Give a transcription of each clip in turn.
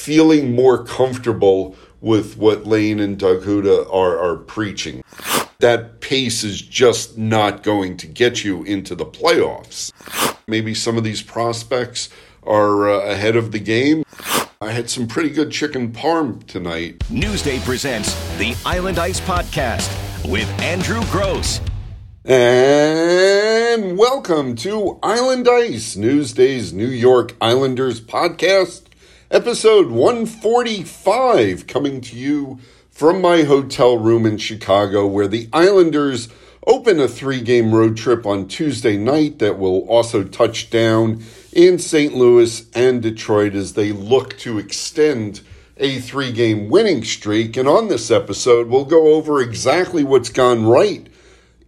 feeling more comfortable with what Lane and Doug Houda are, are preaching. That pace is just not going to get you into the playoffs. Maybe some of these prospects are uh, ahead of the game. I had some pretty good chicken parm tonight. Newsday presents the Island Ice Podcast with Andrew Gross. And welcome to Island Ice, Newsday's New York Islanders podcast, episode 145, coming to you from my hotel room in Chicago, where the Islanders open a three game road trip on Tuesday night that will also touch down in St. Louis and Detroit as they look to extend a three game winning streak. And on this episode, we'll go over exactly what's gone right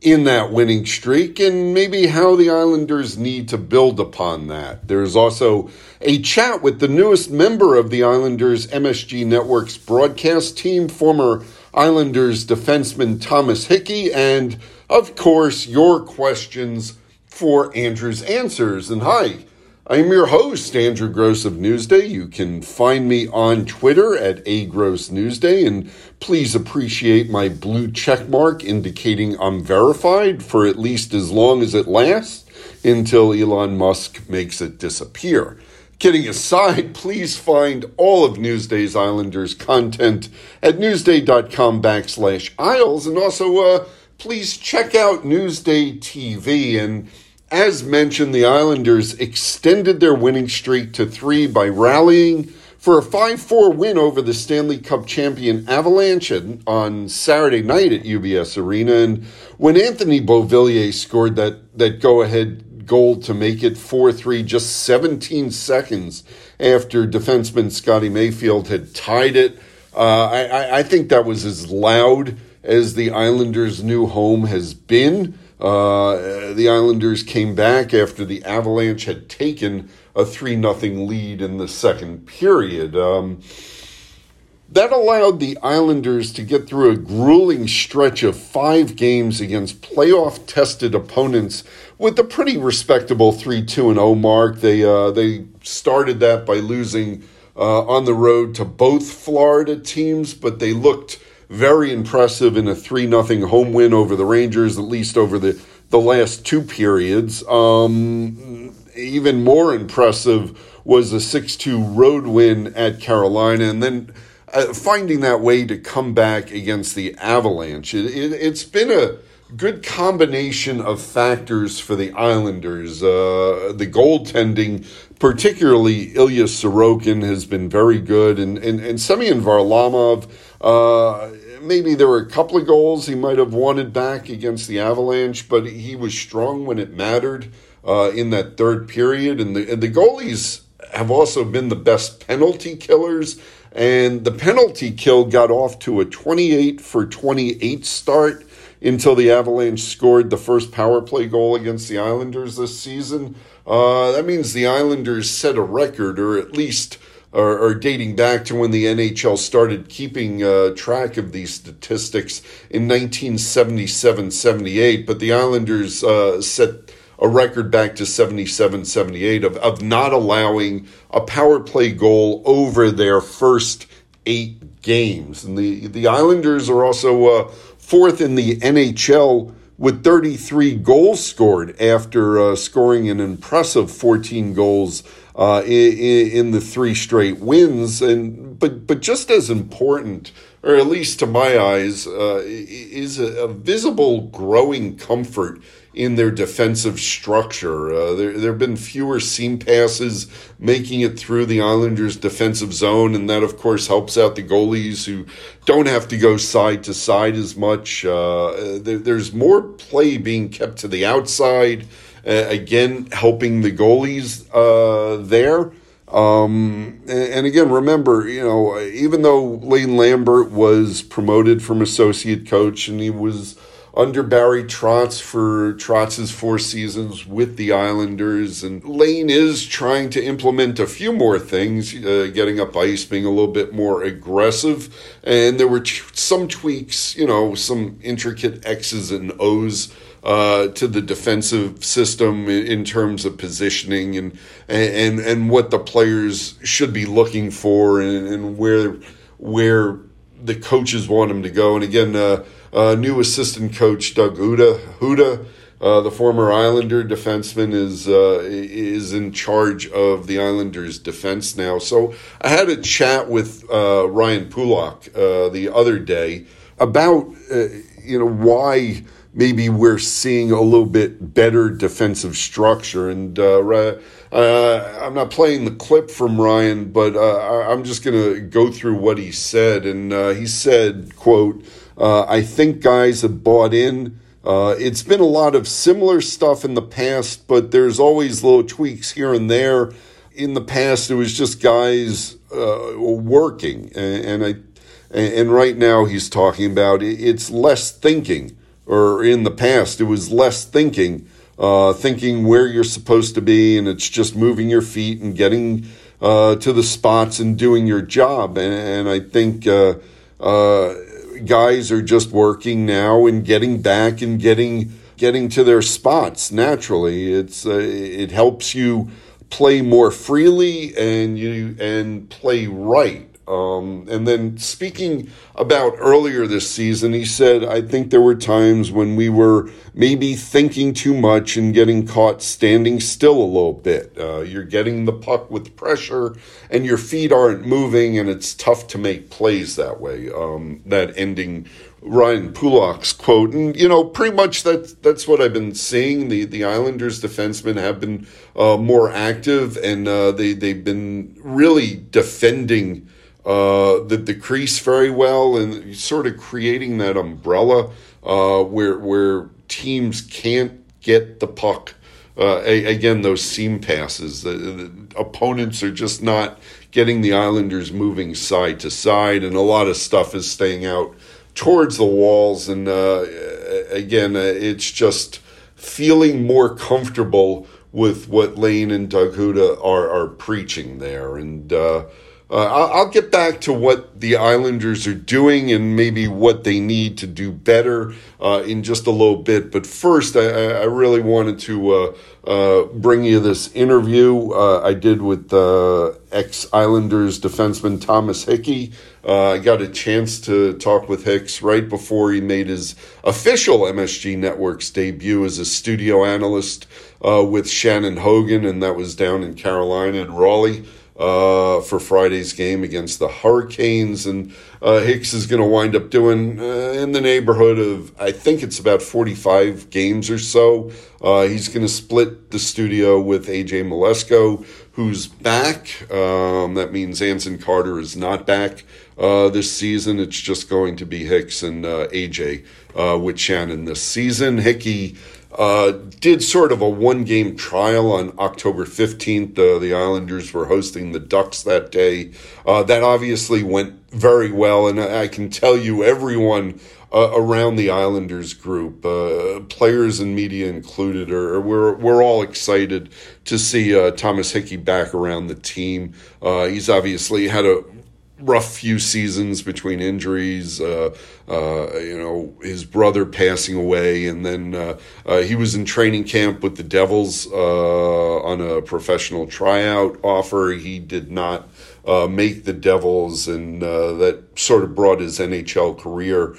in that winning streak and maybe how the Islanders need to build upon that. There's also a chat with the newest member of the Islanders MSG Network's broadcast team, former Islanders defenseman Thomas Hickey, and of course, your questions for Andrew's answers. And hi, I'm your host, Andrew Gross of Newsday. You can find me on Twitter at A Gross Newsday, and please appreciate my blue check mark indicating I'm verified for at least as long as it lasts until Elon Musk makes it disappear. Kidding aside, please find all of Newsday's Islanders content at newsday.com backslash Isles, and also uh, please check out Newsday TV and as mentioned, the Islanders extended their winning streak to three by rallying for a 5 4 win over the Stanley Cup champion Avalanche on Saturday night at UBS Arena. And when Anthony Beauvillier scored that, that go ahead goal to make it 4 3 just 17 seconds after defenseman Scotty Mayfield had tied it, uh, I, I think that was as loud as the Islanders' new home has been. Uh, the Islanders came back after the Avalanche had taken a 3 0 lead in the second period. Um, that allowed the Islanders to get through a grueling stretch of five games against playoff tested opponents with a pretty respectable 3 2 0 mark. They, uh, they started that by losing uh, on the road to both Florida teams, but they looked very impressive in a 3 0 home win over the Rangers, at least over the, the last two periods. Um, even more impressive was a 6 2 road win at Carolina, and then uh, finding that way to come back against the Avalanche. It, it, it's been a good combination of factors for the Islanders. Uh, the goaltending, particularly Ilya Sorokin, has been very good, and, and, and Semyon Varlamov. Uh, maybe there were a couple of goals he might have wanted back against the Avalanche, but he was strong when it mattered uh, in that third period. And the, and the goalies have also been the best penalty killers. And the penalty kill got off to a 28 for 28 start until the Avalanche scored the first power play goal against the Islanders this season. Uh, that means the Islanders set a record, or at least or, or, dating back to when the NHL started keeping uh, track of these statistics in 1977 78. But the Islanders uh, set a record back to 77 78 of, of not allowing a power play goal over their first eight games. And the, the Islanders are also uh, fourth in the NHL with 33 goals scored after uh, scoring an impressive 14 goals uh, in, in, the three straight wins. And but but just as important, or at least to my eyes, uh, is a, a, visible growing comfort in their defensive structure. Uh, there have been fewer seam passes making it through the Islanders' defensive zone, and that of course helps out the goalies who don't have to go side to side as much. Uh, there, there's more play being kept to the outside. Uh, again, helping the goalies uh, there. Um, and, again, remember, you know, even though Lane Lambert was promoted from associate coach and he was under Barry Trotz for Trotz's four seasons with the Islanders. And Lane is trying to implement a few more things, uh, getting up ice, being a little bit more aggressive. And there were t- some tweaks, you know, some intricate X's and O's uh, to the defensive system in, terms of positioning and and and what the players should be looking for and, and where where the coaches want them to go. And again, uh, uh, new assistant coach Doug Houda, Houda uh, the former Islander defenseman, is uh, is in charge of the Islanders' defense now. So I had a chat with uh, Ryan Pulock uh, the other day about you know why maybe we're seeing a little bit better defensive structure. And uh, uh, I'm not playing the clip from Ryan, but uh, I'm just going to go through what he said. And uh, he said, "quote uh, I think guys have bought in." Uh, it's been a lot of similar stuff in the past, but there's always little tweaks here and there. In the past, it was just guys working, and, and I and right now he's talking about it's less thinking or in the past, it was less thinking, uh, thinking where you're supposed to be, and it's just moving your feet and getting uh, to the spots and doing your job. And, and I think uh, uh guys are just working now and getting back and getting getting to their spots naturally. It's uh, it helps you play more freely and you and play right um, and then speaking about earlier this season, he said, I think there were times when we were maybe thinking too much and getting caught standing still a little bit. Uh, you're getting the puck with pressure and your feet aren't moving, and it's tough to make plays that way. Um, that ending Ryan Pulock's quote, and you know, pretty much that's that's what I've been seeing. The the Islanders defensemen have been uh, more active, and uh, they they've been really defending uh, the, very well and sort of creating that umbrella uh, where where teams can't get the puck. Uh, again, those seam passes. The, the, opponents are just not getting the Islanders moving side to side, and a lot of stuff is staying out towards the walls. And uh, again, uh, it's just feeling more comfortable with what Lane and Doug Houda are, are preaching there. And uh, I'll, get back to what the Islanders are doing and maybe what they need to do better uh, in just a little bit. But first, I, I really wanted to uh, uh bring you this interview uh, I did with uh, ex Islanders defenseman Thomas Hickey. I got a chance to talk with Hicks right before he made his official MSG Networks debut as a studio analyst with Shannon Hogan, and that was down in Carolina and Raleigh uh, for Friday's game against the Hurricanes. And uh, Hicks is going to wind up doing uh, in the neighborhood of, I think it's about 45 games or so. Uh, he's going to split the studio with AJ Mleczko, who's back. Um, that means Anson Carter is not back uh, this season. It's just going to be Hicks and uh, AJ with Shannon this season. Hickey uh, did sort of a one game trial on October 15th. Uh, the Islanders were hosting the Ducks that day. Uh, that obviously went very well, and I can tell you, everyone uh, around the Islanders group, uh, players and media included, are we're we're all excited to see Thomas Hickey back around the team. he's obviously had a rough few seasons between injuries. Uh, uh, you know, his brother passing away, and then uh, uh he was in training camp with the Devils uh, on a professional tryout offer. He did not uh, make the Devils, and that sort of brought his NHL career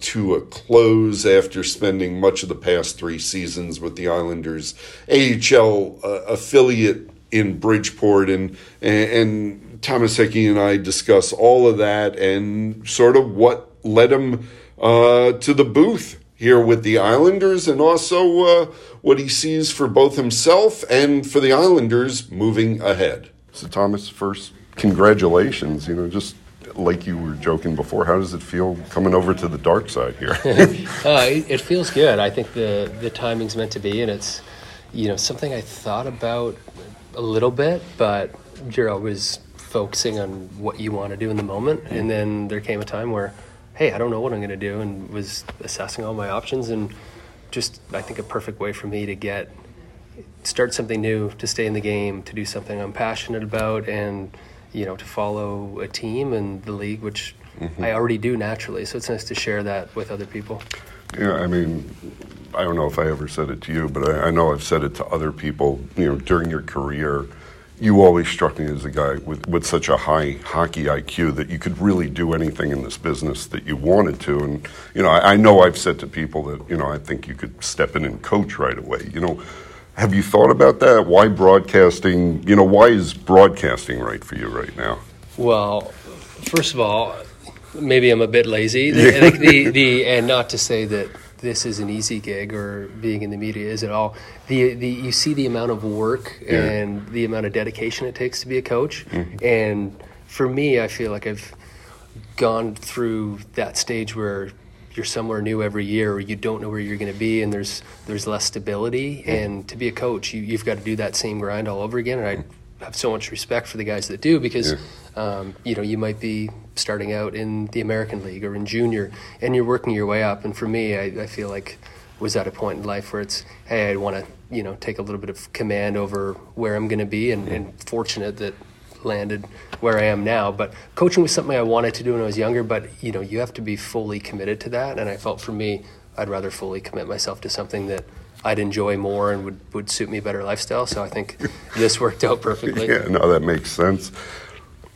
to a close after spending much of the past three seasons with the Islanders AHL affiliate in Bridgeport, and and, and Thomas Hickey and I discuss all of that and sort of what led him uh, to the booth here with the Islanders and also uh, what he sees for both himself and for the Islanders moving ahead. So, Thomas, first, congratulations. You know, just like you were joking before, how does it feel coming over to the dark side here? uh, it feels good. I think the, the timing's meant to be, and it's, you know, something I thought about a little bit, but you're always focusing on what you want to do in the moment. And then there came a time where, hey, I don't know what I'm going to do, and was assessing all my options. And just, I think, a perfect way for me to get start something new, to stay in the game, to do something I'm passionate about, and you know, to follow a team and the league, which mm-hmm. I already do naturally. So it's nice to share that with other people. Yeah, I mean, I don't know if I ever said it to you, but I, I know I've said it to other people. You know, during your career, you always struck me as a guy with, with such a high hockey IQ that you could really do anything in this business that you wanted to. And, you know, I, I know I've said to people that, you know, I think you could step in and coach right away. You know, have you thought about that? Why broadcasting? You know, why is broadcasting right for you right now? Well, first of all, maybe I'm a bit lazy. I think the, the and not to say that this is an easy gig or being in the media is at all. The, the you see the amount of work Yeah. and the amount of dedication it takes to be a coach, mm-hmm. and for me, I feel like I've gone through that stage where you're somewhere new every year or you don't know where you're going to be and there's there's less stability. Mm-hmm. And to be a coach you, you've got to do that same grind all over again. And I mm-hmm. have so much respect for the guys that do because um, you know you might be starting out in the American League or in junior and you're working your way up and for me I, I feel like was at a point in life where it's hey I want to you know take a little bit of command over where I'm going to be and, and fortunate that landed where I am now. But coaching was something I wanted to do when I was younger. But you know, you have to be fully committed to that. And I felt for me, I'd rather fully commit myself to something that I'd enjoy more and would, would suit me better lifestyle. So I think this worked out perfectly. Yeah, no, that makes sense.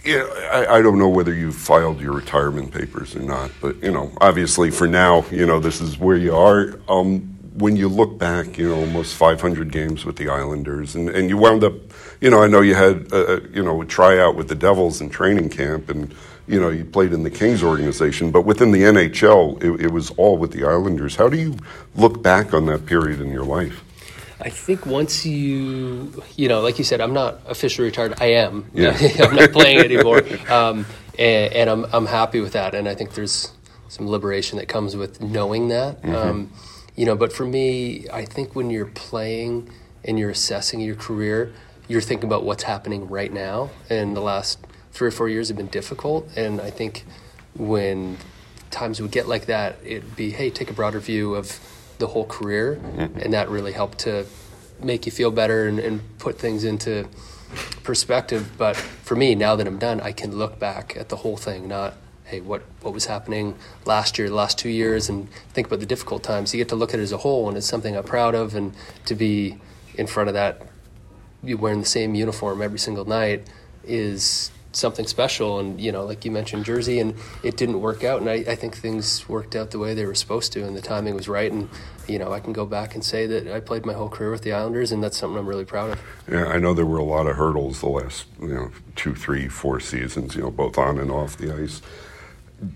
Yeah, I, I don't know whether you filed your retirement papers or not, but you know, obviously for now, you know, this is where you are. Um, when you look back, you know, almost 500 games with the Islanders, and, and you wound up, you know, I know you had, a, a, you know, a tryout with the Devils in training camp, and you know, you played in the Kings organization, but within the NHL, it, it was all with the Islanders. How do you look back on that period in your life? I think once you, you know, like you said, I'm not officially retired. I am. Yeah. I'm not playing anymore, um, and, and I'm I'm happy with that. And I think there's some liberation that comes with knowing that. Um, you know, but for me, I think when you're playing and you're assessing your career, you're thinking about what's happening right now. And the last three or four years have been difficult. And I think when times would get like that, it'd be, hey, take a broader view of the whole career. And that really helped to make you feel better and, and put things into perspective. But for me, now that I'm done, I can look back at the whole thing, not, hey, what, what was happening last year, the last two years, and think about the difficult times. You get to look at it as a whole, and it's something I'm proud of. And to be in front of that, you wearing the same uniform every single night is something special. And, you know, like you mentioned, Jersey, and it didn't work out. And I, I think things worked out the way they were supposed to, and the timing was right. And, you know, I can go back and say that I played my whole career with the Islanders, and that's something I'm really proud of. Yeah, I know there were a lot of hurdles the last, you know, two, three, four seasons, you know, both on and off the ice.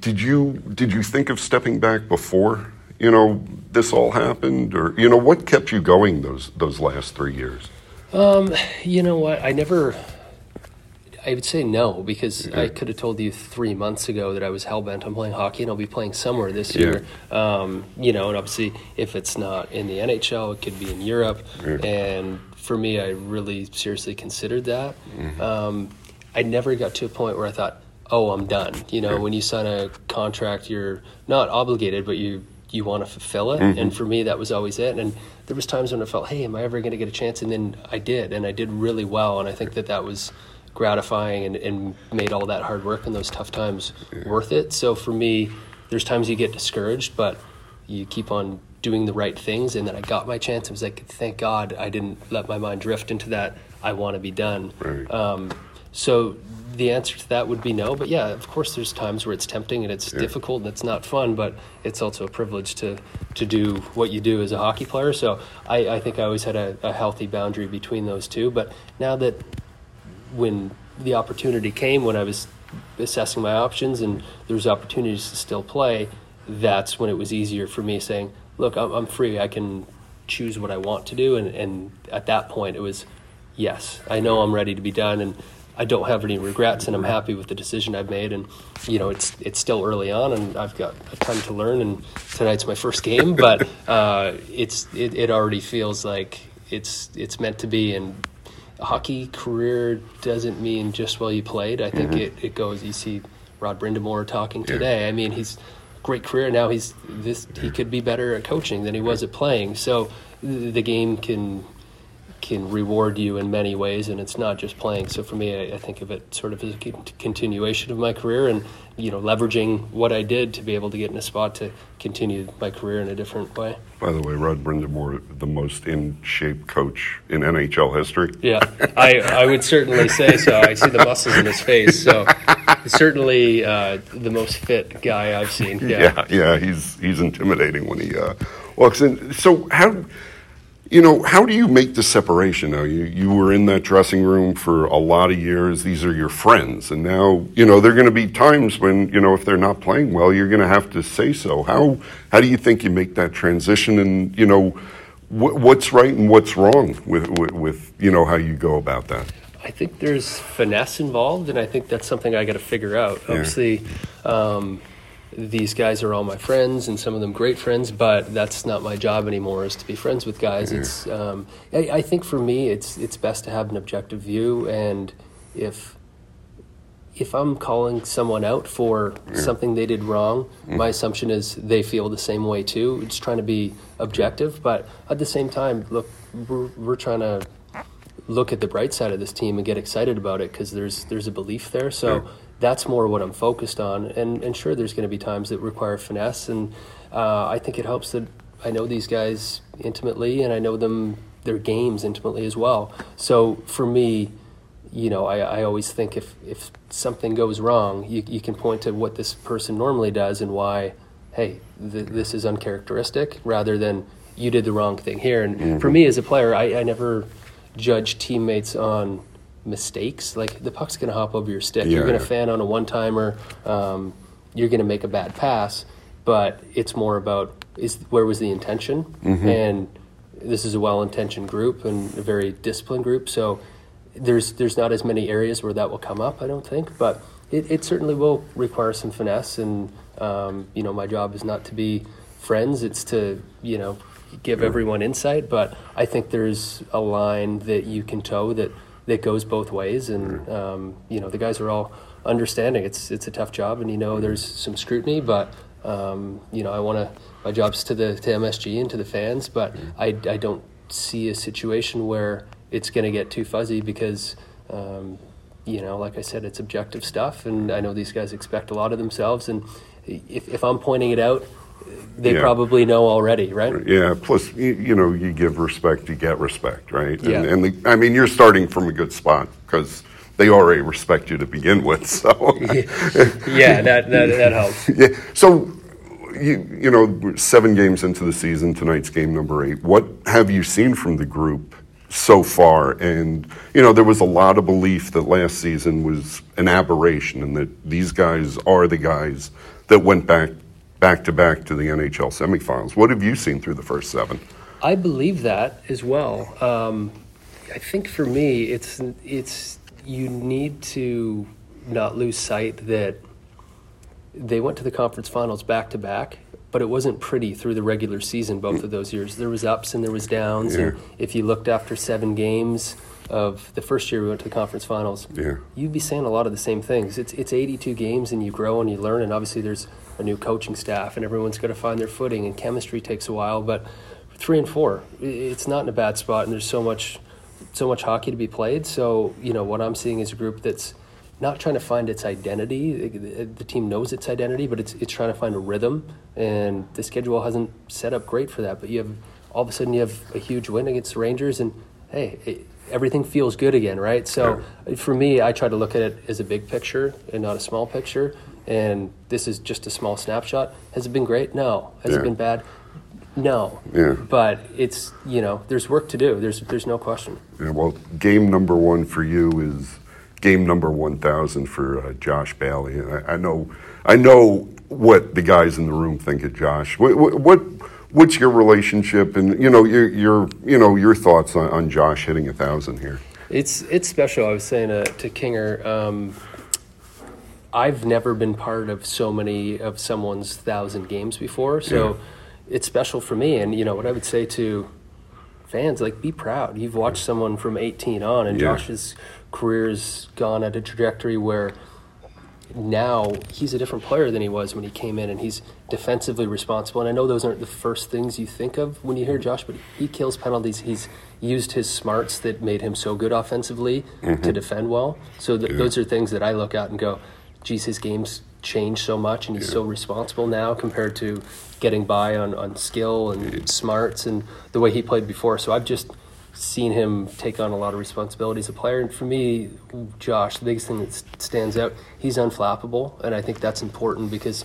Did you did you think of stepping back before, you know, this all happened, or you know, what kept you going those those last three years? Um, you know what? I never. I would say no because I could have told you three months ago that I was hell bent on playing hockey and I'll be playing somewhere this Yeah. year. Um, you know, and obviously, if it's not in the NHL, it could be in Europe. And for me, I really seriously considered that. Um, I never got to a point where I thought, "Oh, I'm done." You know, when you sign a contract, you're not obligated, but you you want to fulfill it. And for me, that was always it. And there was times when I felt, "Hey, am I ever going to get a chance?" And then I did, and I did really well. And I think that that was gratifying and, and made all that hard work and those tough times worth it. So for me, there's times you get discouraged, but you keep on doing the right things. And then I got my chance. I was like, thank God I didn't let my mind drift into that. I want to be done. Right. Um, so the answer to that would be no. But yeah, of course, there's times where it's tempting and it's difficult and it's not fun, but it's also a privilege to to do what you do as a hockey player. So I, I think I always had a, a healthy boundary between those two. But now that when the opportunity came, when I was assessing my options and there was opportunities to still play, that's when it was easier for me saying, "Look, I'm, free. I can choose what I want to do." And, and at that point, it was, "Yes, I know I'm ready to be done." And I don't have any regrets, and I'm happy with the decision I've made. And you know, it's it's still early on, and I've got a ton to learn. And tonight's my first game, but uh, it's it, it already feels like it's it's meant to be. And hockey career doesn't mean just well you played. I think mm-hmm. it, it goes. You see Rod Brind'Amour talking today. I mean, he's great career now. He's this. He could be better at coaching than he was at playing. So the game can can reward you in many ways, and it's not just playing. So for me, I, I think of it sort of as a continuation of my career, and you know, leveraging what I did to be able to get in a spot to continue my career in a different way. By the way, Rod Brind'Amour, the most in shape coach in NHL history. Yeah, I, I would certainly say so. I see the muscles in his face, so certainly uh, the most fit guy I've seen. Yeah, yeah, yeah he's he's intimidating when he uh, walks in. So how you know, how do you make the separation now? You, you were in that dressing room for a lot of years. These are your friends. And now, you know, there are going to be times when, you know, if they're not playing well, you're going to have to say so. How, how do you think you make that transition? And, you know, wh- what's right and what's wrong with, with, with, you know, how you go about that? I think there's finesse involved, and I think that's something I got to figure out. Yeah. Obviously, um, these guys are all my friends and some of them great friends, but that's not my job anymore. Is to be friends with guys. Mm-hmm. It's um, I, I, think for me, it's it's best to have an objective view, and if if I'm calling someone out for mm-hmm. something they did wrong, mm-hmm. my assumption is they feel the same way too. It's trying to be objective, but at the same time, look, we're, we're trying to look at the bright side of this team and get excited about it because there's there's a belief there. So that's more what I'm focused on. And, and sure, there's going to be times that require finesse, and uh, I think it helps that I know these guys intimately, and I know them their games intimately as well. So for me, you know, I, I always think if if something goes wrong, you you can point to what this person normally does and why. Hey, th- this is uncharacteristic, rather than you did the wrong thing here. And mm-hmm. for me as a player, I, I never judge teammates on mistakes. Like the puck's going to hop over your stick. Yeah, you're going to yeah. fan on a one timer. Um, you're going to make a bad pass, but it's more about is where was the intention? Mm-hmm. And this is a well intentioned group and a very disciplined group. So there's there's not as many areas where that will come up. I don't think, but it, it certainly will require some finesse. And um, you know, my job is not to be friends. It's to you know give everyone insight. But I think there's a line that you can toe that that goes both ways. And um, you know, the guys are all understanding. It's it's a tough job, and you know, there's some scrutiny, but um, you know, I want to. My job's to the to MSG and to the fans, but I I don't see a situation where it's going to get too fuzzy because. Um, you know, like I said, it's objective stuff, and I know these guys expect a lot of themselves. And if, if I'm pointing it out, they yeah. probably know already, right? Yeah. Plus, you, you, know, you give respect, you get respect, right? Yeah. And, and the, I mean, you're starting from a good spot because they already respect you to begin with. So yeah, that, that that helps. Yeah. So you you know, seven games into the season, tonight's game number eight. What have you seen from the group? so far. And, you know, there was a lot of belief that last season was an aberration and that these guys are the guys that went back back to back to the NHL semifinals. What have you seen through the first seven? I believe that as well. Um, I think for me, it's it's you need to not lose sight that they went to the conference finals back to back, but it wasn't pretty through the regular season both of those years. There was ups and there was downs. Yeah. And if you looked after seven games of the first year we went to the conference finals, yeah. you'd be saying a lot of the same things. It's it's 82 games and you grow and you learn, and obviously there's a new coaching staff, and everyone's got to find their footing, and chemistry takes a while. But three and four, it's not in a bad spot, and there's so much, so much hockey to be played. So you know what I'm seeing is a group that's not trying to find its identity. The team knows its identity, but it's it's trying to find a rhythm, and the schedule hasn't set up great for that. But you have all of a sudden you have a huge win against the Rangers, and hey. It, everything feels good again, right? So yeah. for me, I try to look at it as a big picture and not a small picture and this is just a small snapshot. Has it been great? No. Has yeah. it been bad? No. Yeah. But it's you know there's work to do. There's there's no question. Yeah. Well, game number one for you is game number one thousand for uh, Josh Bailey. I, I, know I know what the guys in the room think of Josh. What, what what's your relationship and you know your your you know your thoughts on, on Josh hitting a thousand here? It's it's special. I was saying to, to Kinger. Um, I've never been part of so many of someone's thousand games before, so yeah. it's special for me. And you know what I would say to fans, like be proud. You've watched someone from 18 on, and yeah. Josh's career's gone at a trajectory where now he's a different player than he was when he came in, and he's defensively responsible. And I know those aren't the first things you think of when you hear Josh, but he kills penalties. He's used his smarts that made him so good offensively mm-hmm. to defend well. So th- yeah. those are things that I look at and go, geez, his game's changed so much, and he's yeah. so responsible now compared to getting by on, on skill and yeah. smarts and the way he played before. So I've just seen him take on a lot of responsibility as a player. And for me, Josh, the biggest thing that stands out, he's unflappable, and I think that's important because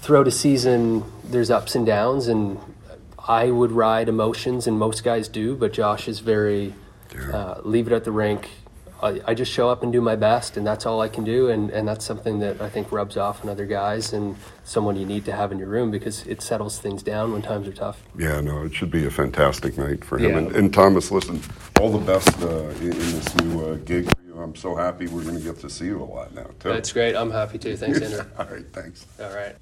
throughout a season, there's ups and downs, and I would ride emotions, and most guys do, but Josh is very uh, leave it at the rink. I, I, just show up and do my best, and that's all I can do, and, and that's something that I think rubs off on other guys. And someone you need to have in your room because it settles things down when times are tough. Yeah, no, it should be a fantastic night for him. Yeah. And, and, Thomas, listen, all the best uh, in, in, this new uh, gig for you. I'm so happy we're going to get to see you a lot now, too. That's great. I'm happy too. Thanks, Andrew. all right, thanks. All right.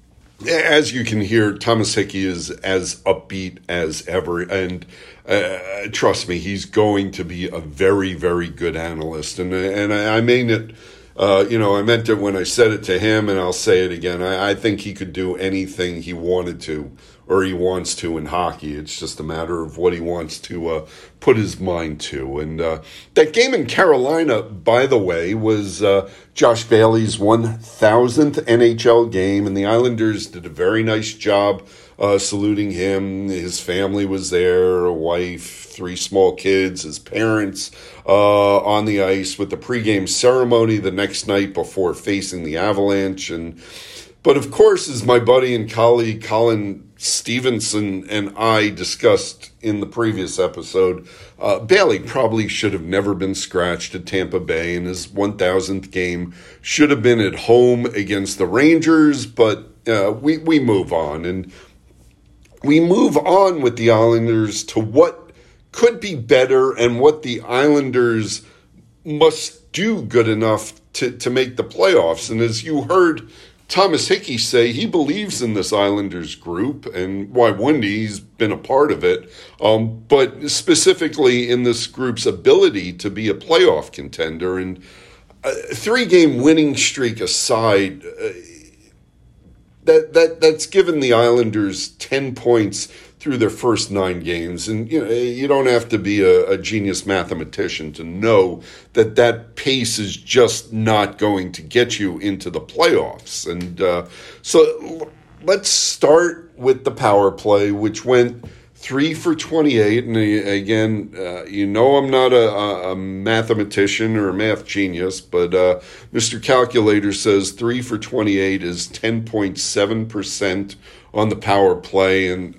As you can hear, Thomas Hickey is as upbeat as ever, and uh, trust me, he's going to be a very, very good analyst. And and I mean it, uh, you know, I meant it when I said it to him, and I'll say it again. I, I think he could do anything he wanted to or he wants to in hockey. It's just a matter of what he wants to uh, put his mind to. And uh, that game in Carolina, by the way, was uh, Josh Bailey's 1000th NHL game, and the Islanders did a very nice job uh, saluting him. His family was there, a wife, three small kids, his parents uh, on the ice with the pregame ceremony the next night before facing the Avalanche. And but of course, as my buddy and colleague Colin Stephenson and I discussed in the previous episode, uh, Bailey probably should have never been scratched at Tampa Bay, and his 1000th game should have been at home against the Rangers. But uh, we we move on, and we move on with the Islanders to what could be better, and what the Islanders must do good enough to to make the playoffs. And as you heard Thomas Hickey say he believes in this Islanders group, and why he? He's been a part of it. Um, but specifically in this group's ability to be a playoff contender. And a three game winning streak aside, uh, that, that, that's given the Islanders 10 points through their first nine games. And you know, you don't have to be a, a, genius mathematician to know that that pace is just not going to get you into the playoffs. And uh, so let's start with the power play, which went three for 28. And uh, again, uh, you know, I'm not a, a, mathematician or a math genius, but uh, Mr. Calculator says three for 28 is 10.7% on the power play. And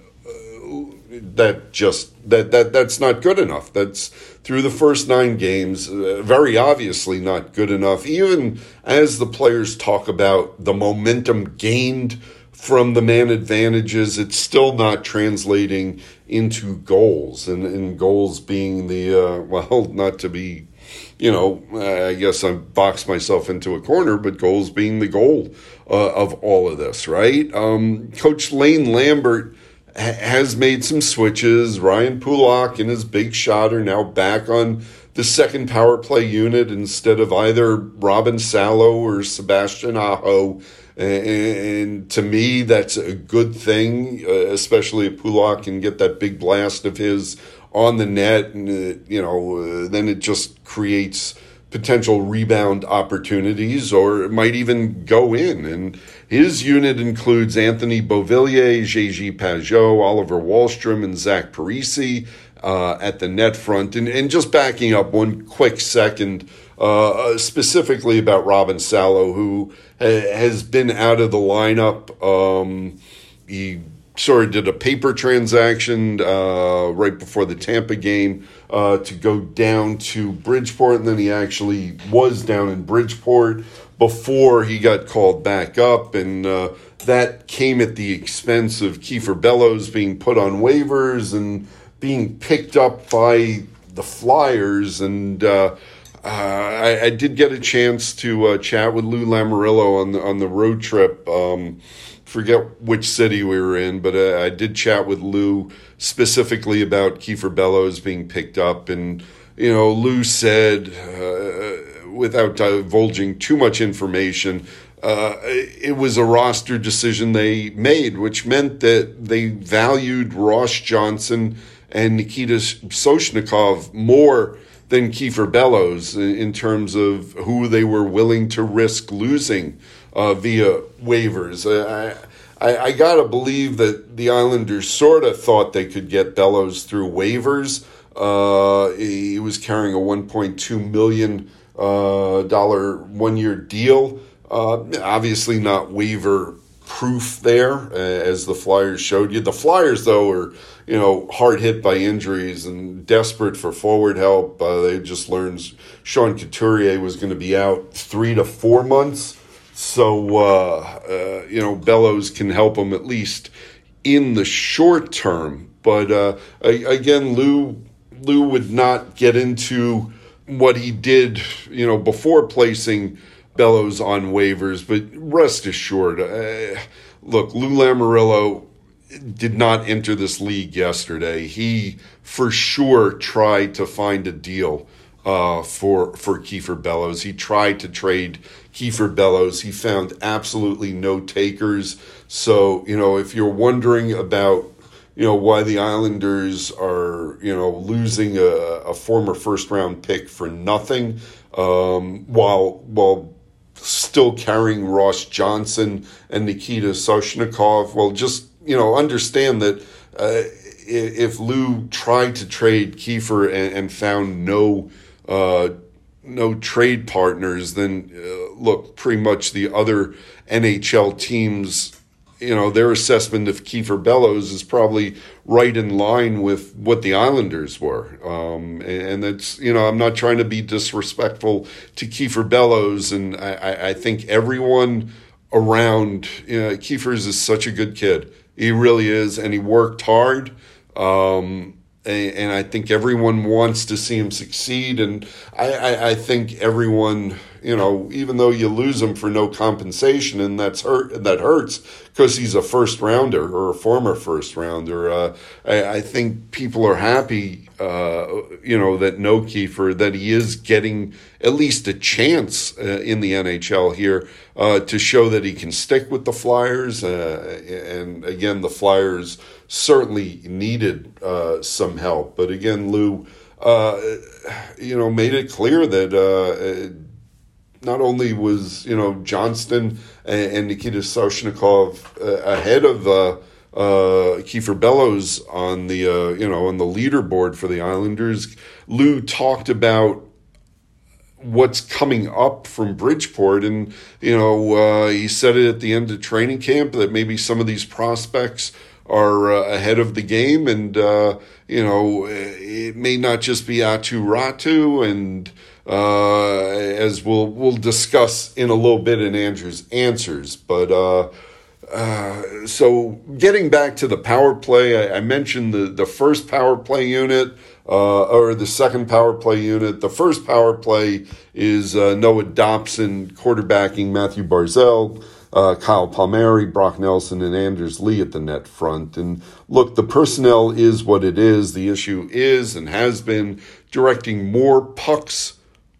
that just that that that's not good enough. That's through the first nine games, uh, very obviously not good enough. Even as the players talk about the momentum gained from the man advantages, it's still not translating into goals, and, and goals being the uh, well, not to be. You know, I guess I boxed myself into a corner, but goals being the goal uh, of all of this, right? Um, Coach Lane Lambert has made some switches. Ryan Pulock and his big shot are now back on the second power play unit instead of either Robin Salo or Sebastian Aho. And to me, that's a good thing, uh, especially if Pulock can get that big blast of his on the net. And, uh, you know, uh, then it just creates potential rebound opportunities or it might even go in. And his unit includes Anthony Beauvillier, JG Pageau, Oliver Wahlstrom, and Zach Parise uh, at the net front. And, and just backing up one quick second, uh, specifically about Robin Salo, who ha- has been out of the lineup. Um, he sort of did a paper transaction uh, right before the Tampa game uh, to go down to Bridgeport, and then he actually was down in Bridgeport before he got called back up, and uh, that came at the expense of Kiefer Bellows being put on waivers and being picked up by the Flyers, and. Uh, uh, I, I, did get a chance to uh, chat with Lou Lamoriello on the on the road trip. Um, forget which city we were in, but uh, I did chat with Lou specifically about Kiefer Bellows being picked up, and you know, Lou said uh, without divulging too much information, uh, it was a roster decision they made, which meant that they valued Ross Johnston and Nikita Soshnikov more than Kiefer Bellows in terms of who they were willing to risk losing uh, via waivers. I, I, I got to believe that the Islanders sort of thought they could get Bellows through waivers. Uh, he was carrying a $1.2 million uh, one year deal. Uh, obviously, not waiver proof there, as the Flyers showed you. The Flyers, though, are you know hard hit by injuries and desperate for forward help. Uh, they just learned Sean Couturier was going to be out three to four months, so uh, uh, you know Bellows can help them at least in the short term. But uh, again, Lou Lou would not get into what he did, you know, before placing Bellows on waivers, but rest assured, uh, look, Lou Lamoriello did not enter this league yesterday. He for sure tried to find a deal uh, for for Kiefer Bellows. He tried to trade Kiefer Bellows. He found absolutely no takers. So you know, if you're wondering about you know why the Islanders are you know losing a, a former first round pick for nothing, um, while while still carrying Ross Johnston and Nikita Soshnikov. Well, just you know, understand that uh, if Lou tried to trade Kiefer and, and found no uh, no trade partners, then uh, look, pretty much the other NHL teams you know, their assessment of Kiefer Bellows is probably right in line with what the Islanders were. Um, and it's, you know, I'm not trying to be disrespectful to Kiefer Bellows. And I, I think everyone around, you know, Kiefer's is such a good kid. He really is. And he worked hard. Um, and, I think everyone wants to see him succeed. And I, I, I think everyone, you know, even though you lose him for no compensation, and that's hurt, that hurts because he's a first rounder or a former first rounder. Uh, I, I, think people are happy, uh, you know, that no Kiefer that he is getting at least a chance uh, in the NHL here uh, to show that he can stick with the Flyers. Uh, and again, the Flyers certainly needed uh, some help, but again, Lou. you know, made it clear that not only was you know Johnston and, and Nikita Soshnikov uh, ahead of uh, uh, Kiefer Bellows on the uh, you know on the leaderboard for the Islanders. Lou talked about what's coming up from Bridgeport, and you know uh, he said it at the end of training camp that maybe some of these prospects are uh, ahead of the game, and you know it may not just be Aatu Räty and uh, as we'll we'll discuss in a little bit in Andrew's answers. But uh, uh, so getting back to the power play, I, I mentioned the the first power play unit. Uh, or the second power play unit. The first power play is uh, Noah Dobson quarterbacking Mathew Barzal, Uh, Kyle Palmieri, Brock Nelson, and Anders Lee at the net front. And look, the personnel is what it is. The issue is and has been directing more pucks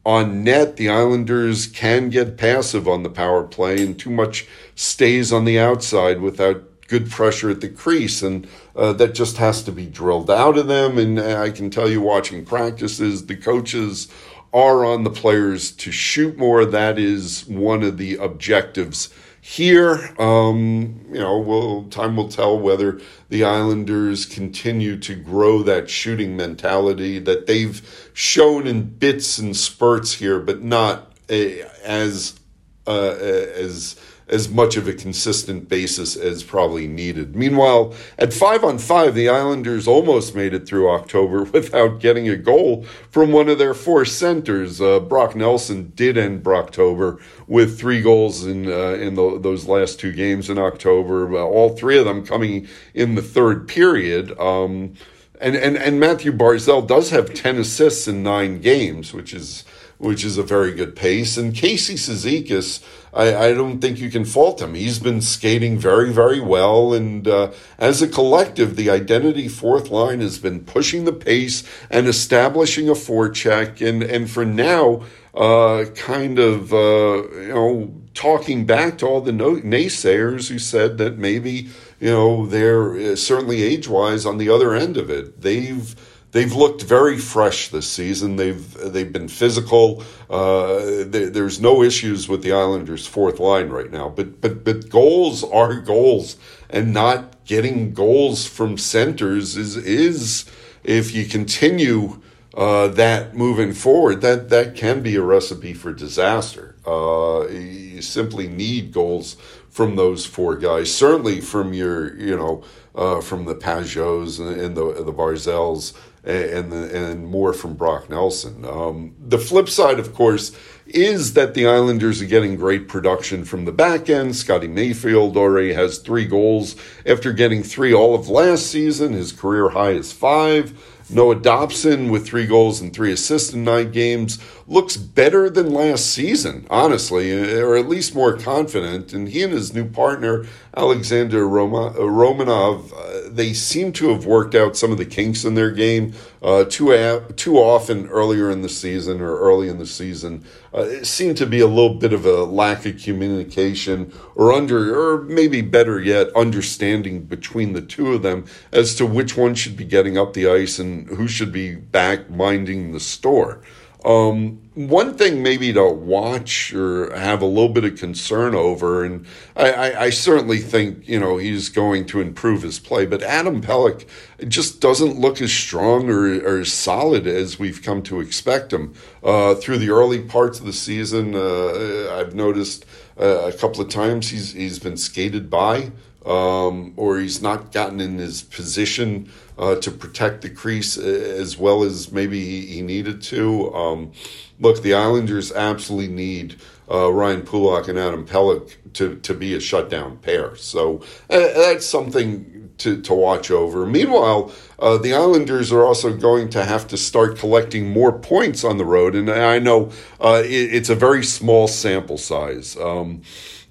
on net, the Islanders can get passive on the power play, and too much stays on the outside without good pressure at the crease, and uh, that just has to be drilled out of them. And I can tell you, watching practices, the coaches are on the players to shoot more. That is one of the objectives here, um, you know, well, time will tell whether the Islanders continue to grow that shooting mentality that they've shown in bits and spurts here, but not as uh, as as much of a consistent basis as probably needed. Meanwhile, at five on five, the Islanders almost made it through October without getting a goal from one of their four centers. Uh, Brock Nelson did end Brocktober with three goals in uh, in the, those last two games in October. Uh, all three of them coming in the third period. Um, and, and and Mathew Barzal does have ten assists in nine games, which is which is a very good pace. And Casey Cizikas, I, I don't think you can fault him. He's been skating very, very well. And uh, as a collective, the identity fourth line has been pushing the pace and establishing a forecheck. And, and for now, uh, kind of uh, you know talking back to all the no- naysayers who said that maybe you know they're uh, certainly age wise on the other end of it. They've they've looked very fresh this season. They've they've been physical. Uh, they, there's no issues with the Islanders' fourth line right now. But but but goals are goals, and not getting goals from centers is is if you continue uh, that moving forward, that that can be a recipe for disaster. Uh, you simply need goals from those four guys. Certainly from your you know uh, from the Pageaus and, and the the Barzals and and more from Brock Nelson. Um, the flip side, of course, is that the Islanders are getting great production from the back end. Scotty Mayfield already has three goals after getting three all of last season. His career high is five. Noah Dobson with three goals and three assists in nine games looks better than last season, honestly, or at least more confident. And he and his new partner, Alexander Roma, uh, Romanov, uh, they seem to have worked out some of the kinks in their game. Uh, too, a- too often earlier in the season or early in the season, uh, it seemed to be a little bit of a lack of communication or under, or maybe better yet, understanding between the two of them as to which one should be getting up the ice and who should be back minding the store. Um, one thing maybe to watch or have a little bit of concern over, and I, I, I, certainly think you know he's going to improve his play, but Adam Pelech just doesn't look as strong or, or as solid as we've come to expect him uh, through the early parts of the season. Uh, I've noticed uh, a couple of times he's he's been skated by um, or he's not gotten in his position uh, to protect the crease uh, as well as maybe he, he needed to. Um, look, the Islanders absolutely need uh, Ryan Pulock and Adam Pelech to, to be a shutdown pair. So uh, that's something to, to watch over. Meanwhile, uh, the Islanders are also going to have to start collecting more points on the road. And I know uh, it, it's a very small sample size. Um,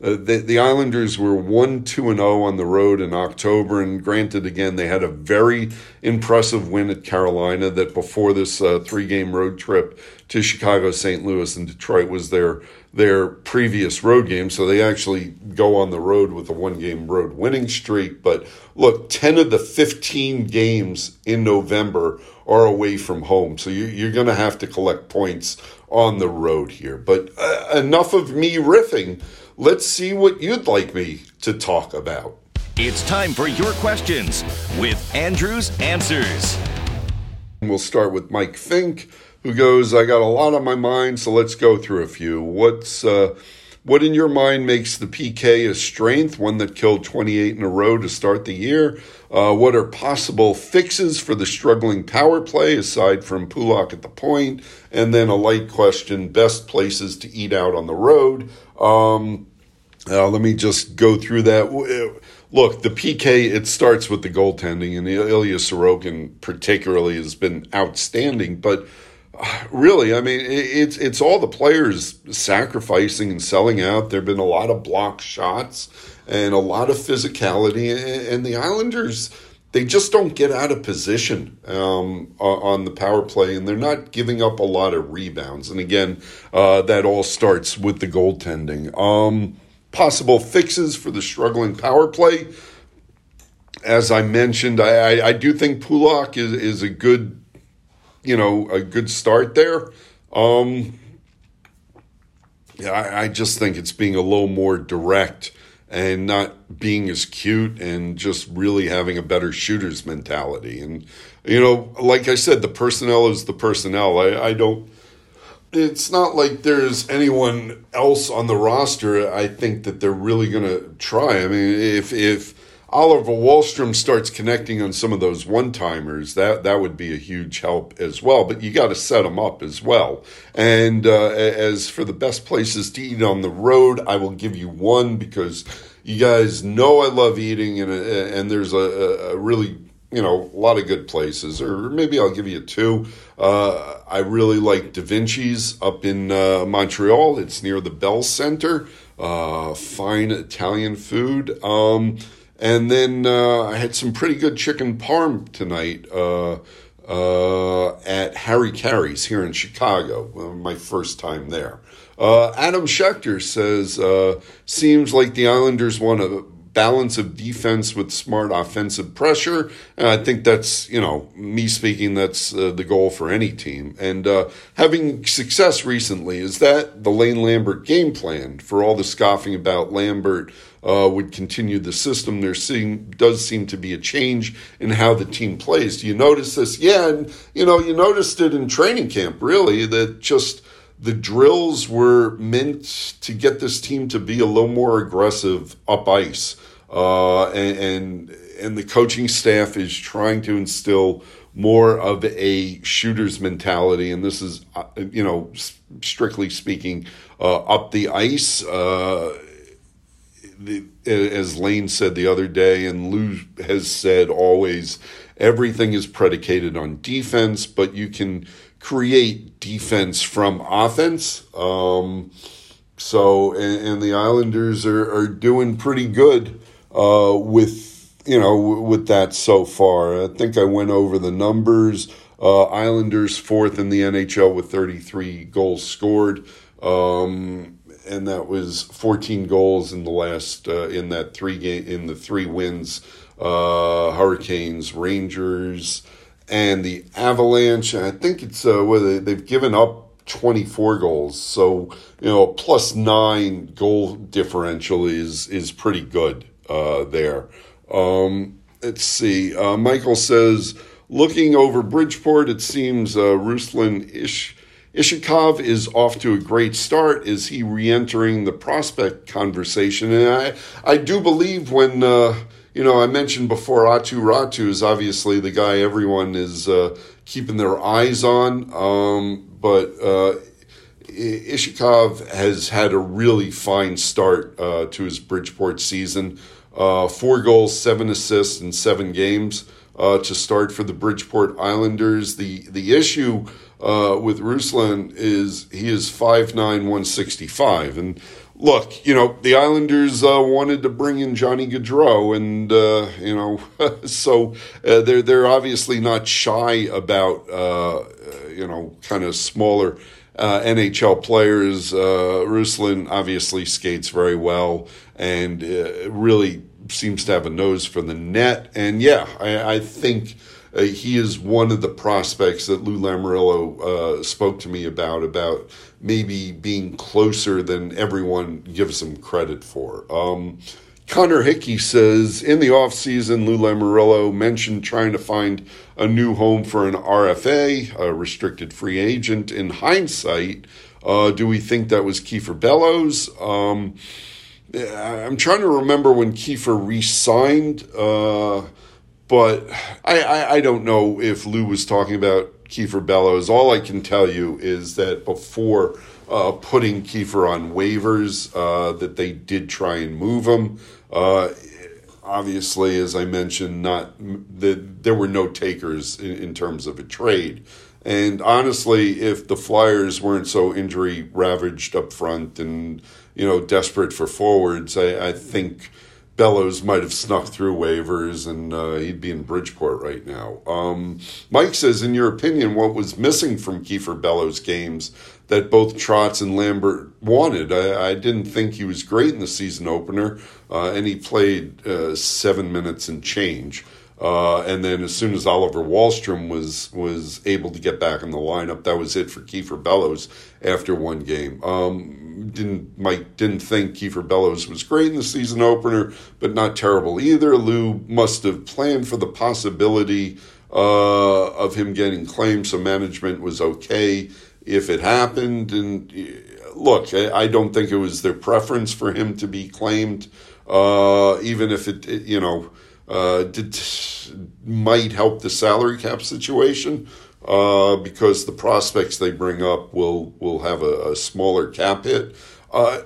uh, the, the Islanders were 1 2 and 0 on the road in October. And granted, again, they had a very impressive win at Carolina that before this uh, three game road trip to Chicago, St. Louis, and Detroit was their their previous road game. So they actually go on the road with a one game road winning streak. But look, 10 of the 15 games in November are away from home. So you, are going to have to collect points on the road here. But uh, enough of me riffing. Let's see what you'd like me to talk about. It's time for your questions with Andrew's Answers. We'll start with Mike Fink, who goes, I got a lot on my mind, so let's go through a few. What's uh, what in your mind makes the PK a strength, one that killed 28 in a row to start the year? Uh, what are possible fixes for the struggling power play aside from Pulock at the point? And then a light question best places to eat out on the road. Um, uh, let me just go through that. Uh, look, the PK, it starts with the goaltending, and Ilya Sorokin particularly has been outstanding. But uh, really, I mean, it's it's all the players sacrificing and selling out. There have been a lot of block shots and a lot of physicality, and the Islanders they just don't get out of position um, on the power play, and they're not giving up a lot of rebounds. And again, uh, that all starts with the goaltending. Um, possible fixes for the struggling power play. As I mentioned, I, I, I do think Pulock is, is a good, you know, a good start there. Um, yeah, I, I just think it's being a little more direct and not being as cute and just really having a better shooter's mentality. And, you know, like I said, the personnel is the personnel. I, I don't it's not like there's anyone else on the roster. I think that they're really going to try. I mean, if if Oliver Wahlstrom starts connecting on some of those one timers, that that would be a huge help as well. But you got to set them up as well. And uh, as for the best places to eat on the road, I will give you one because you guys know I love eating, and and there's a, a really you know, a lot of good places, or maybe I'll give you two. Uh, I really like Da Vinci's up in uh, Montreal. It's near the Bell Center. Uh, fine Italian food. Um, and then uh, I had some pretty good chicken parm tonight. Uh, uh, at Harry Caray's here in Chicago. My first time there. Adam Schechter says, seems like the Islanders want a balance of defense with smart offensive pressure. And I think that's, you know, me speaking, that's uh, the goal for any team. And uh, having success recently, is that the Lane Lambert game plan for all the scoffing about Lambert? Uh, would continue the system. There seem, does seem to be a change in how the team plays. Do you notice this? Yeah, and you know you noticed it in training camp. Really, that just the drills were meant to get this team to be a little more aggressive up ice, uh, and, and, and the coaching staff is trying to instill more of a shooter's mentality, and this is, uh, you know, strictly speaking, uh, up the ice. Uh, the, as Lane said the other day, and Lou has said always, everything is predicated on defense, but you can create defense from offense. Um, so, and, and, the Islanders are, are doing pretty good uh, with you know with that so far. I think I went over the numbers. Uh, Islanders fourth in the NHL with 33 goals scored. Um, and that was 14 goals in the last uh, in that three game in the three wins uh, hurricanes rangers and the Avalanche. I think it's uh, whether they've given up 24 goals, so you know plus nine goal differential is is pretty good uh, there. Um, let's see. Uh, Michael says, looking over Bridgeport, it seems uh, Ruslan Ish. Iskhakov is off to a great start. Is he re-entering the prospect conversation? And I, I do believe when uh, you know, I mentioned before, Aatu Räty is obviously the guy everyone is uh, keeping their eyes on. Um, but uh, Iskhakov has had a really fine start uh, to his Bridgeport season. Uh, four goals, seven assists in seven games uh, to start for the Bridgeport Islanders. The the issue uh, with Ruslan is he is 5'9", 165. And look, you know, the Islanders uh, wanted to bring in Johnny Gaudreau, and uh, you know, so uh, they're they're obviously not shy about uh, you know kind of smaller uh, NHL players. Uh, Ruslan obviously skates very well and really seems to have a nose for the net, and yeah, I, I think. Uh, he is one of the prospects that Lou Lamoriello uh, spoke to me about, about maybe being closer than everyone gives him credit for. Um, Connor Hickey says in the offseason, Lou Lamoriello mentioned trying to find a new home for an RFA, a restricted free agent. In hindsight, uh, do we think that was Kiefer Bellows? Um, I'm trying to remember when Kiefer re signed, uh, but I, I, I, don't know if Lou was talking about Kiefer Bellows. All I can tell you is that before uh, putting Kiefer on waivers, uh, that they did try and move him. Uh, obviously, as I mentioned, not the, there were no takers in, in, terms of a trade. And honestly, if the Flyers weren't so injury ravaged up front and you know desperate for forwards, I, I think Bellows might have snuck through waivers and uh, he'd be in Bridgeport right now. Um, Mike says, in your opinion, what was missing from Kiefer Bellows' games that both Trotz and Lambert wanted? I, I didn't think he was great in the season opener, uh, and he played uh, seven minutes and change. Uh, and then as soon as Oliver Wahlstrom was was able to get back in the lineup, that was it for Kiefer Bellows after one game. Um, didn't Mike didn't think Kiefer Bellows was great in the season opener, but not terrible either. Lou must have planned for the possibility uh, of him getting claimed, so management was okay if it happened. And look, I don't think it was their preference for him to be claimed, uh, even if it you know uh, did, might help the salary cap situation uh, because the prospects they bring up will will have a, a smaller cap hit. Uh,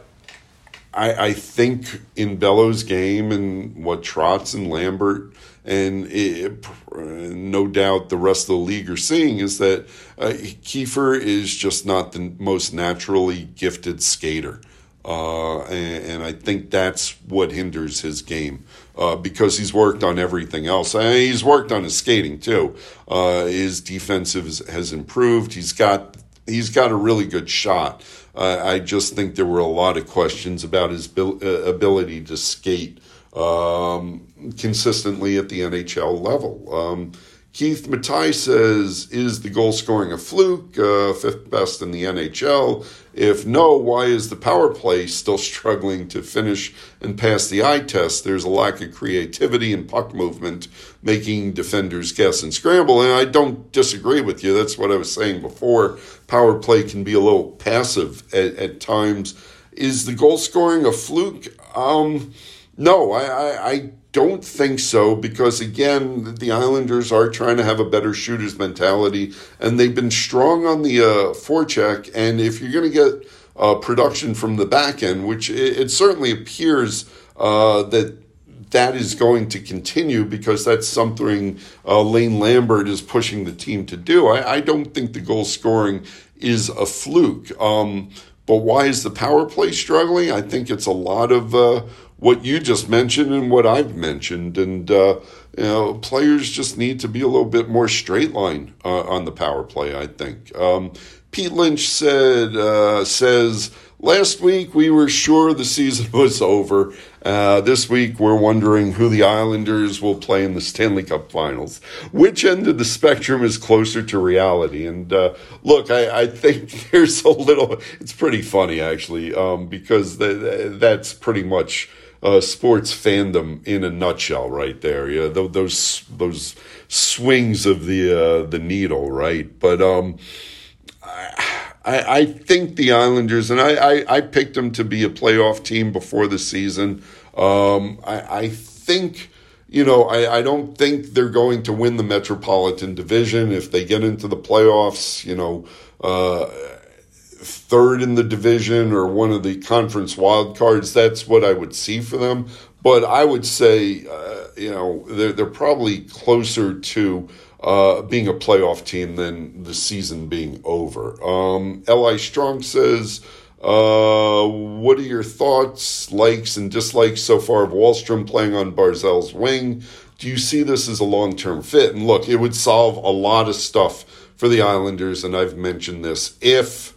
I, I, think in Bellows' game and what Trotz and Lambert and it, no doubt the rest of the league are seeing is that uh, Kiefer is just not the most naturally gifted skater. Uh, and, and, I think that's what hinders his game uh, because he's worked on everything else. And he's worked on his skating too. Uh, his defensive has improved. He's got he's got a really good shot. I just think there were a lot of questions about his bil- uh, ability to skate um, consistently at the NHL level. Um, Keith Matai says, Is the goal scoring a fluke? Uh, fifth best in the NHL. If no, why is the power play still struggling to finish and pass the eye test? There's a lack of creativity and puck movement, making defenders guess and scramble. And I don't disagree with you. That's what I was saying before. Power play can be a little passive at, at times. Is the goal scoring a fluke? Um, no, I, I, I don't think so because again the Islanders are trying to have a better shooters mentality and they've been strong on the uh, forecheck and if you're going to get uh, production from the back end, which it, it certainly appears uh, that that is going to continue because that's something uh, Lane Lambert is pushing the team to do. I, I, don't think the goal scoring is a fluke. Um, but why is the power play struggling? I think it's a lot of uh, what you just mentioned and what I've mentioned. And, uh, you know, players just need to be a little bit more straight line uh, on the power play, I think. Um, Pete Lynch said, uh, says, last week we were sure the season was over. Uh, this week we're wondering who the Islanders will play in the Stanley Cup finals. Which end of the spectrum is closer to reality? And uh, look, I, I, think there's a little, it's pretty funny actually, um, because th- that's pretty much uh, sports fandom in a nutshell, right there. Yeah, those those swings of the uh, the needle, right? But um, I, I think the Islanders, and I, I, I, picked them to be a playoff team before the season. Um, I, I think you know, I, I don't think they're going to win the Metropolitan Division. If they get into the playoffs, you know, uh, third in the division or one of the conference wild cards. That's what I would see for them. But I would say, uh, you know, they're, they're probably closer to uh, being a playoff team than the season being over. Um, Li Strong says, uh, what are your thoughts, likes, and dislikes so far of Wahlstrom playing on Barzal's wing? Do you see this as a long term fit? And look, it would solve a lot of stuff for the Islanders, and I've mentioned this. If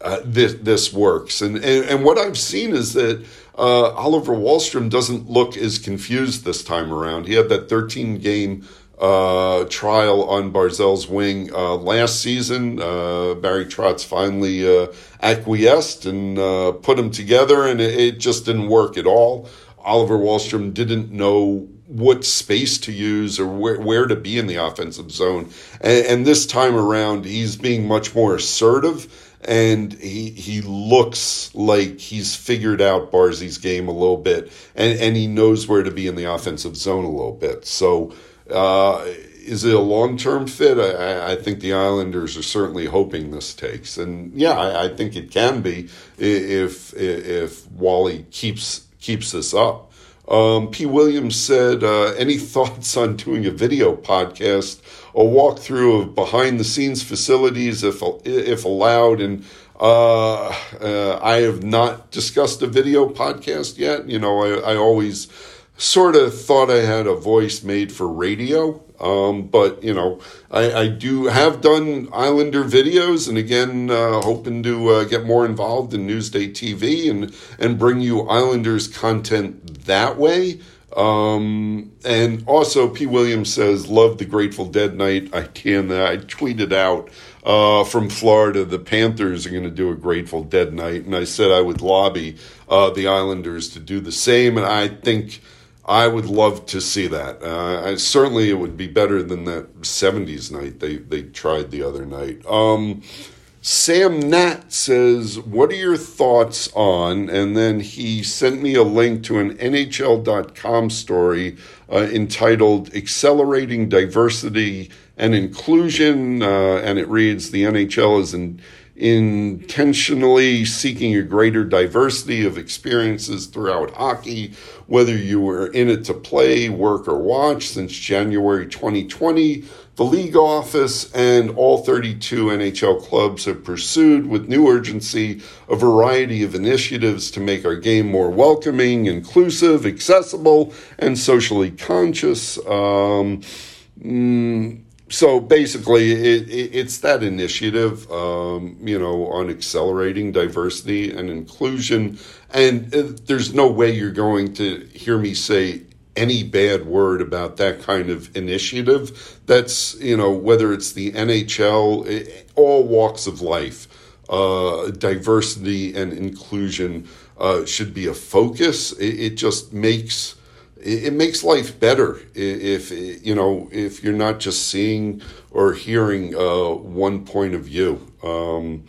uh, this this works. And, and and what I've seen is that uh, Oliver Wahlstrom doesn't look as confused this time around. He had that 13 game uh, trial on Barzal's wing uh, last season. Uh, Barry Trotz finally uh, acquiesced and put them together, and it, it just didn't work at all. Oliver Wahlstrom didn't know what space to use or where, where to be in the offensive zone. And, and this time around, he's being much more assertive and he he looks like he's figured out Barzy's game a little bit, and and he knows where to be in the offensive zone a little bit. So, uh, is it a long term fit? I, I, think the Islanders are certainly hoping this takes, and yeah, I, I think it can be if if Wally keeps keeps this up. Um, P. Williams said, uh, "Any thoughts on doing a video podcast?" A walkthrough of behind the scenes facilities if if allowed and uh, uh, I have not discussed a video podcast yet. You know, I, I always sort of thought I had a voice made for radio. Um, but you know, I, I, do have done Islander videos, and again, uh, hoping to uh, get more involved in Newsday TV and and bring you Islanders content that way. Um, and also, P. Williams says, Love the Grateful Dead night. I can. I tweeted out uh, from Florida, the Panthers are going to do a Grateful Dead night. And I said I would lobby uh, the Islanders to do the same. And I think I would love to see that. Uh, I, certainly, it would be better than that 70s night they, they tried the other night. Um, Sam Nat says, What are your thoughts on? And then he sent me a link to an NHL.com story uh, entitled Accelerating Diversity and Inclusion. Uh, and it reads The NHL is in, intentionally seeking a greater diversity of experiences throughout hockey, whether you were in it to play, work, or watch since January 2020. The league office and all 32 NHL clubs have pursued with new urgency a variety of initiatives to make our game more welcoming, inclusive, accessible, and socially conscious. Um, mm, so basically, it, it, it's that initiative, um, you know, on accelerating diversity and inclusion. And uh, there's no way you're going to hear me say any bad word about that kind of initiative. That's, you know, whether it's the NHL, eh, all walks of life, uh, diversity and inclusion uh, should be a focus. It, it just makes it, makes life better if you know if you're not just seeing or hearing uh, one point of view. Um,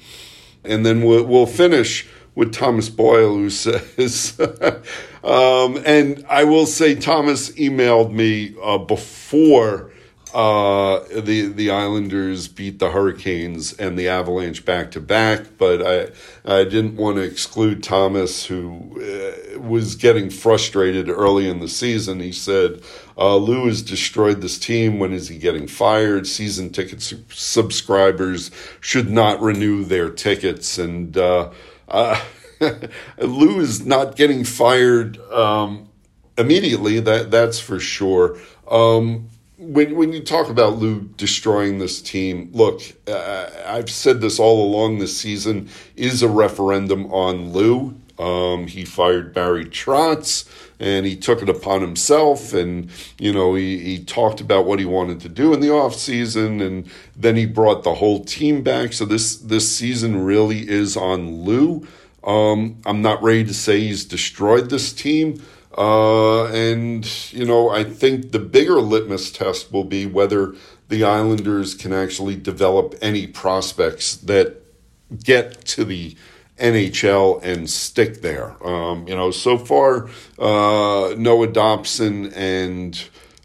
and then we'll, we'll, finish with Thomas Boyle, who says, um, and I will say Thomas emailed me uh, before uh, the the Islanders beat the Hurricanes and the Avalanche back to back, but I I didn't want to exclude Thomas, who uh, was getting frustrated early in the season. He said, uh, "Lou has destroyed this team. When is he getting fired? Season ticket su- subscribers should not renew their tickets." And uh, Lou is not getting fired um, immediately. That that's for sure. Um, when when you talk about Lou destroying this team, look, uh, I've said this all along this season is a referendum on Lou. Um, he fired Barry Trotz and he took it upon himself and you know he, he talked about what he wanted to do in the off season and then he brought the whole team back. So this this season really is on Lou. Um, I'm not ready to say he's destroyed this team uh, and, you know, I think the bigger litmus test will be whether the Islanders can actually develop any prospects that get to the NHL and stick there. Um, you know, so far, uh, Noah Dobson and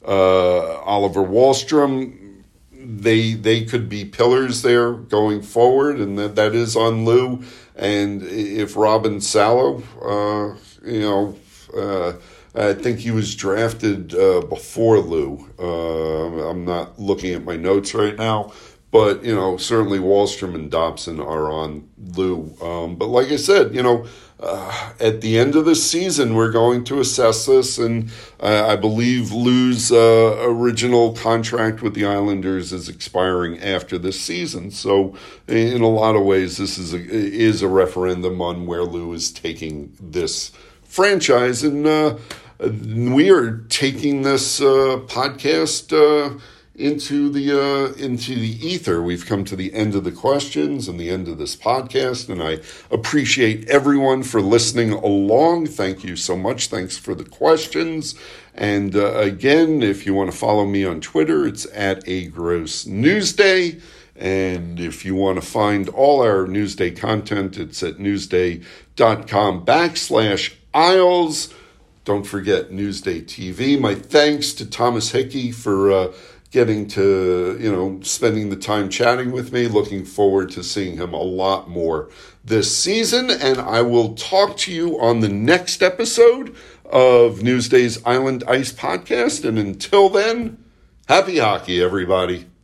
uh, Oliver Wahlstrom, they they could be pillars there going forward, and that, that is on Lou. And if Robin Salo, uh, you know, uh, I think he was drafted uh, before Lou. Uh, I'm not looking at my notes right now, but you know certainly Wahlstrom and Dobson are on Lou. Um, but like I said, you know. Uh, at the end of the season, we're going to assess this, and I believe Lou's uh, original contract with the Islanders is expiring after this season. So, in a lot of ways, this is a, is a referendum on where Lou is taking this franchise. And uh, we are taking this uh, podcast uh, into the uh, into the ether. We've come to the end of the questions and the end of this podcast, and I appreciate everyone for listening along. Thank you so much. Thanks for the questions. And uh, again, if you want to follow me on Twitter, it's at a gross newsday. And if you want to find all our Newsday content, it's at newsday.com backslash Isles. Don't forget Newsday TV. My thanks to Thomas Hickey for uh, getting to, you know, spending the time chatting with me. Looking forward to seeing him a lot more this season. And I will talk to you on the next episode of Newsday's Island Ice podcast. And until then, happy hockey, everybody.